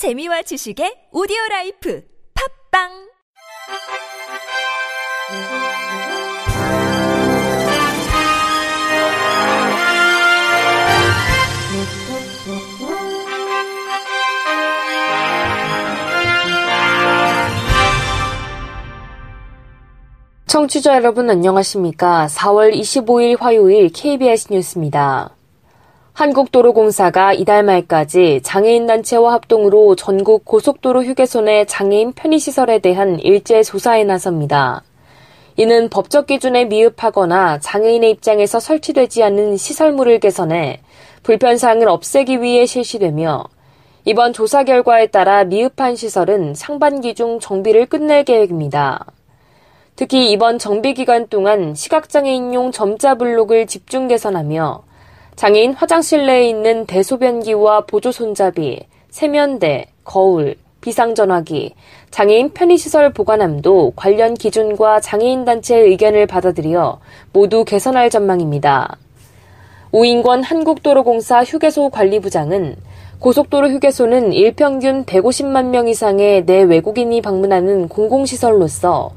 재미와 지식의 오디오 라이프 팝빵 청취자 여러분 안녕하십니까? 4월 25일 화요일 KBS 뉴스입니다. 한국도로공사가 이달 말까지 장애인단체와 합동으로 전국 고속도로 휴게소 내 장애인 편의시설에 대한 일제 조사에 나섭니다. 이는 법적 기준에 미흡하거나 장애인의 입장에서 설치되지 않은 시설물을 개선해 불편사항을 없애기 위해 실시되며 이번 조사 결과에 따라 미흡한 시설은 상반기 중 정비를 끝낼 계획입니다. 특히 이번 정비 기간 동안 시각장애인용 점자 블록을 집중 개선하며 장애인 화장실 내에 있는 대소변기와 보조 손잡이, 세면대, 거울, 비상전화기, 장애인 편의시설 보관함도 관련 기준과 장애인 단체의 의견을 받아들여 모두 개선할 전망입니다. 우인권 한국도로공사 휴게소 관리부장은 고속도로 휴게소는 일평균 150만 명 이상의 내 외국인이 방문하는 공공시설로서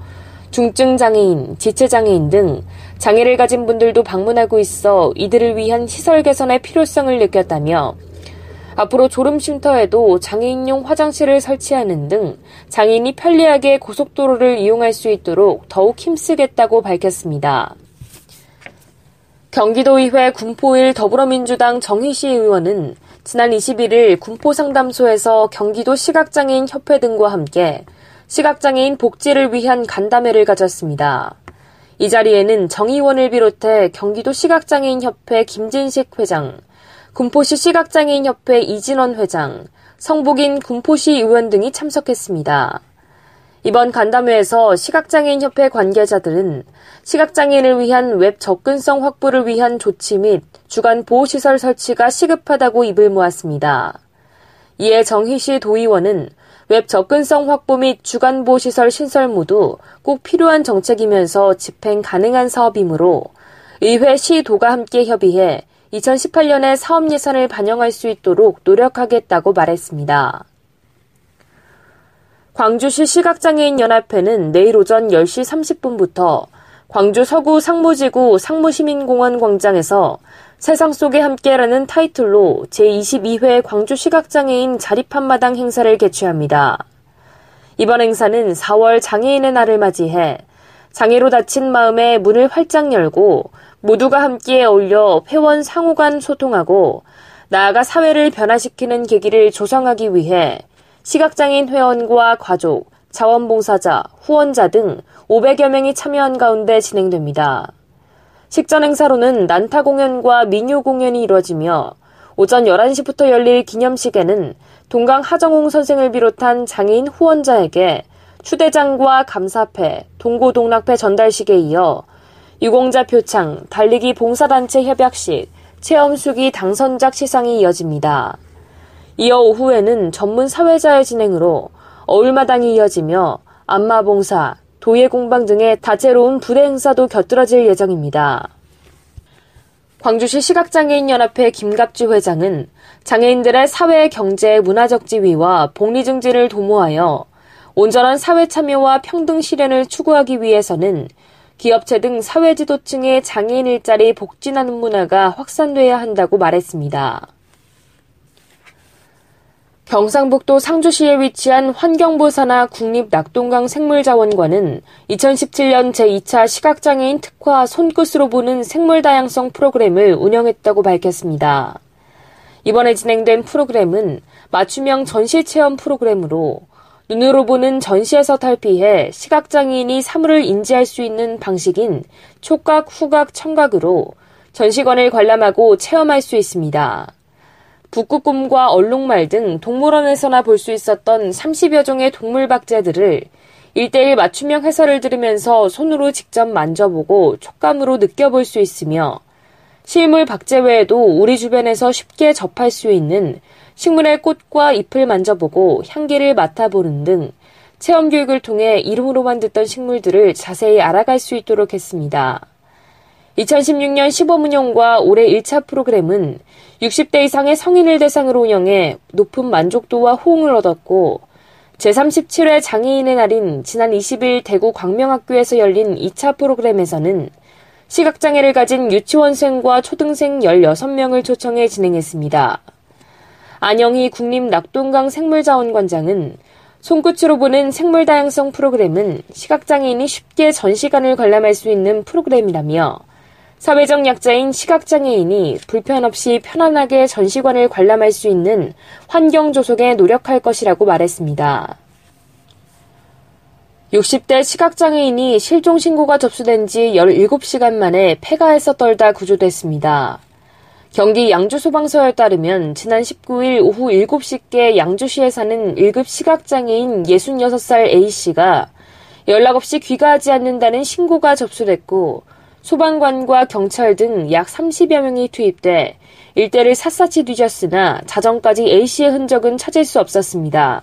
중증 장애인, 지체 장애인 등 장애를 가진 분들도 방문하고 있어 이들을 위한 시설 개선의 필요성을 느꼈다며 앞으로 졸음 쉼터에도 장애인용 화장실을 설치하는 등 장애인이 편리하게 고속도로를 이용할 수 있도록 더욱 힘쓰겠다고 밝혔습니다. 경기도의회 군포일 더불어민주당 정희시 의원은 지난 21일 군포상담소에서 경기도 시각장애인 협회 등과 함께 시각장애인 복지를 위한 간담회를 가졌습니다. 이 자리에는 정 의원을 비롯해 경기도 시각장애인협회 김진식 회장, 군포시 시각장애인협회 이진원 회장, 성복인 군포시 의원 등이 참석했습니다. 이번 간담회에서 시각장애인협회 관계자들은 시각장애인을 위한 웹 접근성 확보를 위한 조치 및 주간 보호시설 설치가 시급하다고 입을 모았습니다. 이에 정희시 도의원은 웹 접근성 확보 및 주간보 시설 신설 모두 꼭 필요한 정책이면서 집행 가능한 사업이므로 의회 시도가 함께 협의해 2018년에 사업 예산을 반영할 수 있도록 노력하겠다고 말했습니다. 광주시 시각장애인 연합회는 내일 오전 10시 30분부터 광주 서구 상무지구 상무시민공원 광장에서 세상 속에 함께라는 타이틀로 제22회 광주 시각장애인 자립한마당 행사를 개최합니다. 이번 행사는 4월 장애인의 날을 맞이해 장애로 다친 마음에 문을 활짝 열고 모두가 함께 어울려 회원 상호 간 소통하고 나아가 사회를 변화시키는 계기를 조성하기 위해 시각장애인 회원과 가족, 자원봉사자, 후원자 등 500여 명이 참여한 가운데 진행됩니다. 식전 행사로는 난타 공연과 민요 공연이 이루어지며 오전 11시부터 열릴 기념식에는 동강 하정홍 선생을 비롯한 장애인 후원자에게 추대장과 감사패, 동고동락패 전달식에 이어 유공자 표창, 달리기 봉사단체 협약식, 체험수기 당선작 시상이 이어집니다. 이어 오후에는 전문 사회자의 진행으로 어울마당이 이어지며 안마봉사, 도예공방 등의 다채로운 부대 행사도 곁들여질 예정입니다. 광주시 시각장애인연합회 김갑주 회장은 장애인들의 사회, 경제, 문화적 지위와 복리 증진을 도모하여 온전한 사회 참여와 평등 실현을 추구하기 위해서는 기업체 등 사회 지도층의 장애인 일자리 복진하는 문화가 확산돼야 한다고 말했습니다. 경상북도 상주시에 위치한 환경부 산하 국립낙동강 생물자원관은 2017년 제2차 시각장애인 특화 손끝으로 보는 생물다양성 프로그램을 운영했다고 밝혔습니다. 이번에 진행된 프로그램은 맞춤형 전시 체험 프로그램으로 눈으로 보는 전시에서 탈피해 시각장애인이 사물을 인지할 수 있는 방식인 촉각, 후각, 청각으로 전시관을 관람하고 체험할 수 있습니다. 북극곰과 얼룩말 등 동물원에서나 볼 수 있었던 30여 종의 동물 박제들을 1대1 맞춤형 해설을 들으면서 손으로 직접 만져보고 촉감으로 느껴볼 수 있으며 실물 박제 외에도 우리 주변에서 쉽게 접할 수 있는 식물의 꽃과 잎을 만져보고 향기를 맡아보는 등 체험 교육을 통해 이름으로만 듣던 식물들을 자세히 알아갈 수 있도록 했습니다. 2016년 시범 운영과 올해 1차 프로그램은 60대 이상의 성인을 대상으로 운영해 높은 만족도와 호응을 얻었고 제37회 장애인의 날인 지난 20일 대구 광명학교에서 열린 2차 프로그램에서는 시각장애를 가진 유치원생과 초등생 16명을 초청해 진행했습니다. 안영희 국립낙동강 생물자원관장은 손끝으로 보는 생물 다양성 프로그램은 시각장애인이 쉽게 전시관을 관람할 수 있는 프로그램이라며 사회적 약자인 시각장애인이 불편 없이 편안하게 전시관을 관람할 수 있는 환경 조속에 노력할 것이라고 말했습니다. 60대 시각장애인이 실종 신고가 접수된 지 17시간 만에 폐가에서 떨다 구조됐습니다. 경기 양주소방서에 따르면 지난 19일 오후 7시께 양주시에 사는 1급 시각장애인 66살 A씨가 연락 없이 귀가하지 않는다는 신고가 접수됐고 소방관과 경찰 등 약 30여 명이 투입돼 일대를 샅샅이 뒤졌으나 자정까지 A씨의 흔적은 찾을 수 없었습니다.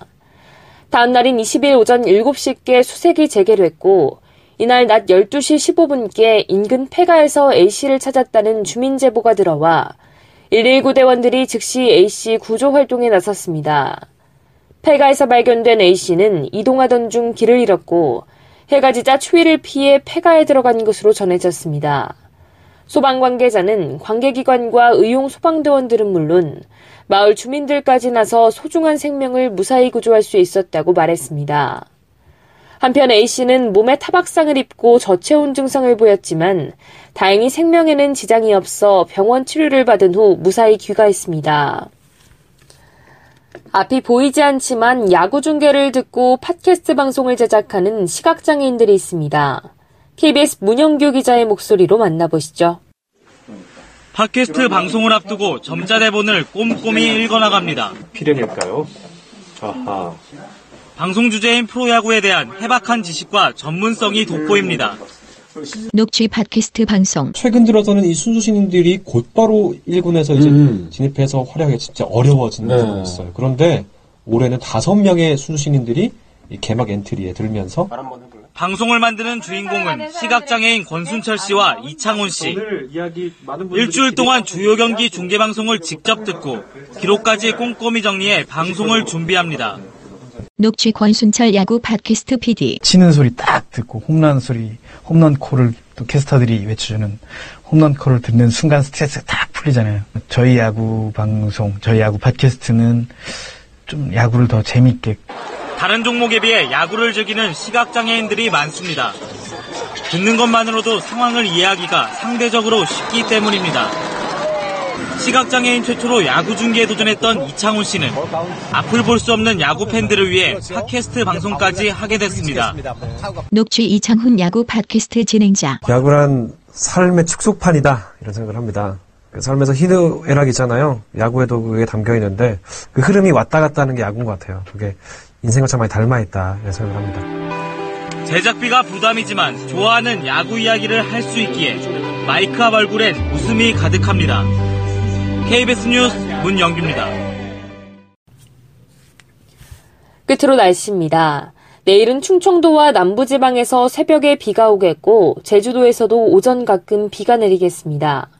다음 날인 20일 오전 7시께 수색이 재개됐고 이날 낮 12시 15분께 인근 폐가에서 A씨를 찾았다는 주민 제보가 들어와 119 대원들이 즉시 A씨 구조 활동에 나섰습니다. 폐가에서 발견된 A씨는 이동하던 중 길을 잃었고 해가 지자 추위를 피해 폐가에 들어간 것으로 전해졌습니다. 소방 관계자는 관계기관과 의용 소방대원들은 물론 마을 주민들까지 나서 소중한 생명을 무사히 구조할 수 있었다고 말했습니다. 한편 A씨는 몸에 타박상을 입고 저체온 증상을 보였지만 다행히 생명에는 지장이 없어 병원 치료를 받은 후 무사히 귀가했습니다. 앞이 보이지 않지만 야구 중계를 듣고 팟캐스트 방송을 제작하는 시각장애인들이 있습니다. KBS 문영규 기자의 목소리로 만나보시죠. 팟캐스트 방송을 앞두고 점자 대본을 꼼꼼히 읽어나갑니다. 필연일까요? 아하. 방송 주제인 프로야구에 대한 해박한 지식과 전문성이 돋보입니다. 녹취 팟캐스트 방송. 최근 들어서는 이 순수신인들이 곧바로 1군에서 이제 음. 진입해서 활약이 진짜 어려워진 네. 적이 있어요. 그런데 올해는 다섯 명의 순수신인들이 이 개막 엔트리에 들면서 방송을 만드는 주인공은 시각장애인 권순철 씨와 이창훈 씨. 일주일 동안 주요 경기 중계 방송을 직접 듣고 기록까지 꼼꼼히 정리해 방송을 준비합니다. 녹취 권순철 야구 팟캐스트 PD. 치는 소리 딱 듣고 홈런 소리, 홈런 콜을 또 캐스터들이 외쳐주는 홈런 콜을 듣는 순간 스트레스가 딱 풀리잖아요. 저희 야구 방송, 저희 야구 팟캐스트는 좀 야구를 더 재밌게 다른 종목에 비해 야구를 즐기는 시각장애인들이 많습니다. 듣는 것만으로도 상황을 이해하기가 상대적으로 쉽기 때문입니다. 시각장애인 최초로 야구 중계에 도전했던 이창훈 씨는 앞을 볼 수 없는 야구 팬들을 위해 팟캐스트 방송까지 하게 됐습니다. 녹취 이창훈 야구 팟캐스트 진행자. 야구란 삶의 축소판이다 이런 생각을 합니다. 그 삶에서 희노애락이잖아요. 야구에도 그게 담겨 있는데 그 흐름이 왔다 갔다 하는 게 야구인 것 같아요. 그게 인생과 참 많이 닮아 있다 이런 생각을 합니다. 제작비가 부담이지만 좋아하는 야구 이야기를 할 수 있기에 마이크 앞 얼굴엔 웃음이 가득합니다. KBS 뉴스 문영규입니다. 끝으로 날씨입니다. 내일은 충청도와 남부지방에서 새벽에 비가 오겠고 제주도에서도 오전 가끔 비가 내리겠습니다.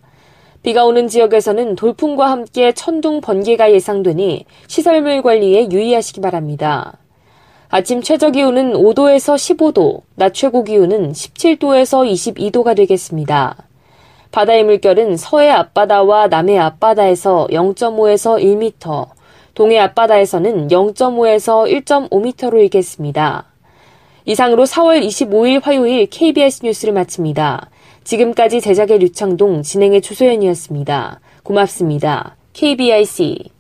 비가 오는 지역에서는 돌풍과 함께 천둥 번개가 예상되니 시설물 관리에 유의하시기 바랍니다. 아침 최저 기온은 5도에서 15도, 낮 최고 기온은 17도에서 22도가 되겠습니다. 바다의 물결은 서해 앞바다와 남해 앞바다에서 0.5에서 1m, 동해 앞바다에서는 0.5에서 1.5m로 일겠습니다. 이상으로 4월 25일 화요일 KBS 뉴스를 마칩니다. 지금까지 제작의 류창동, 진행의 조소연이었습니다. 고맙습니다. KBIC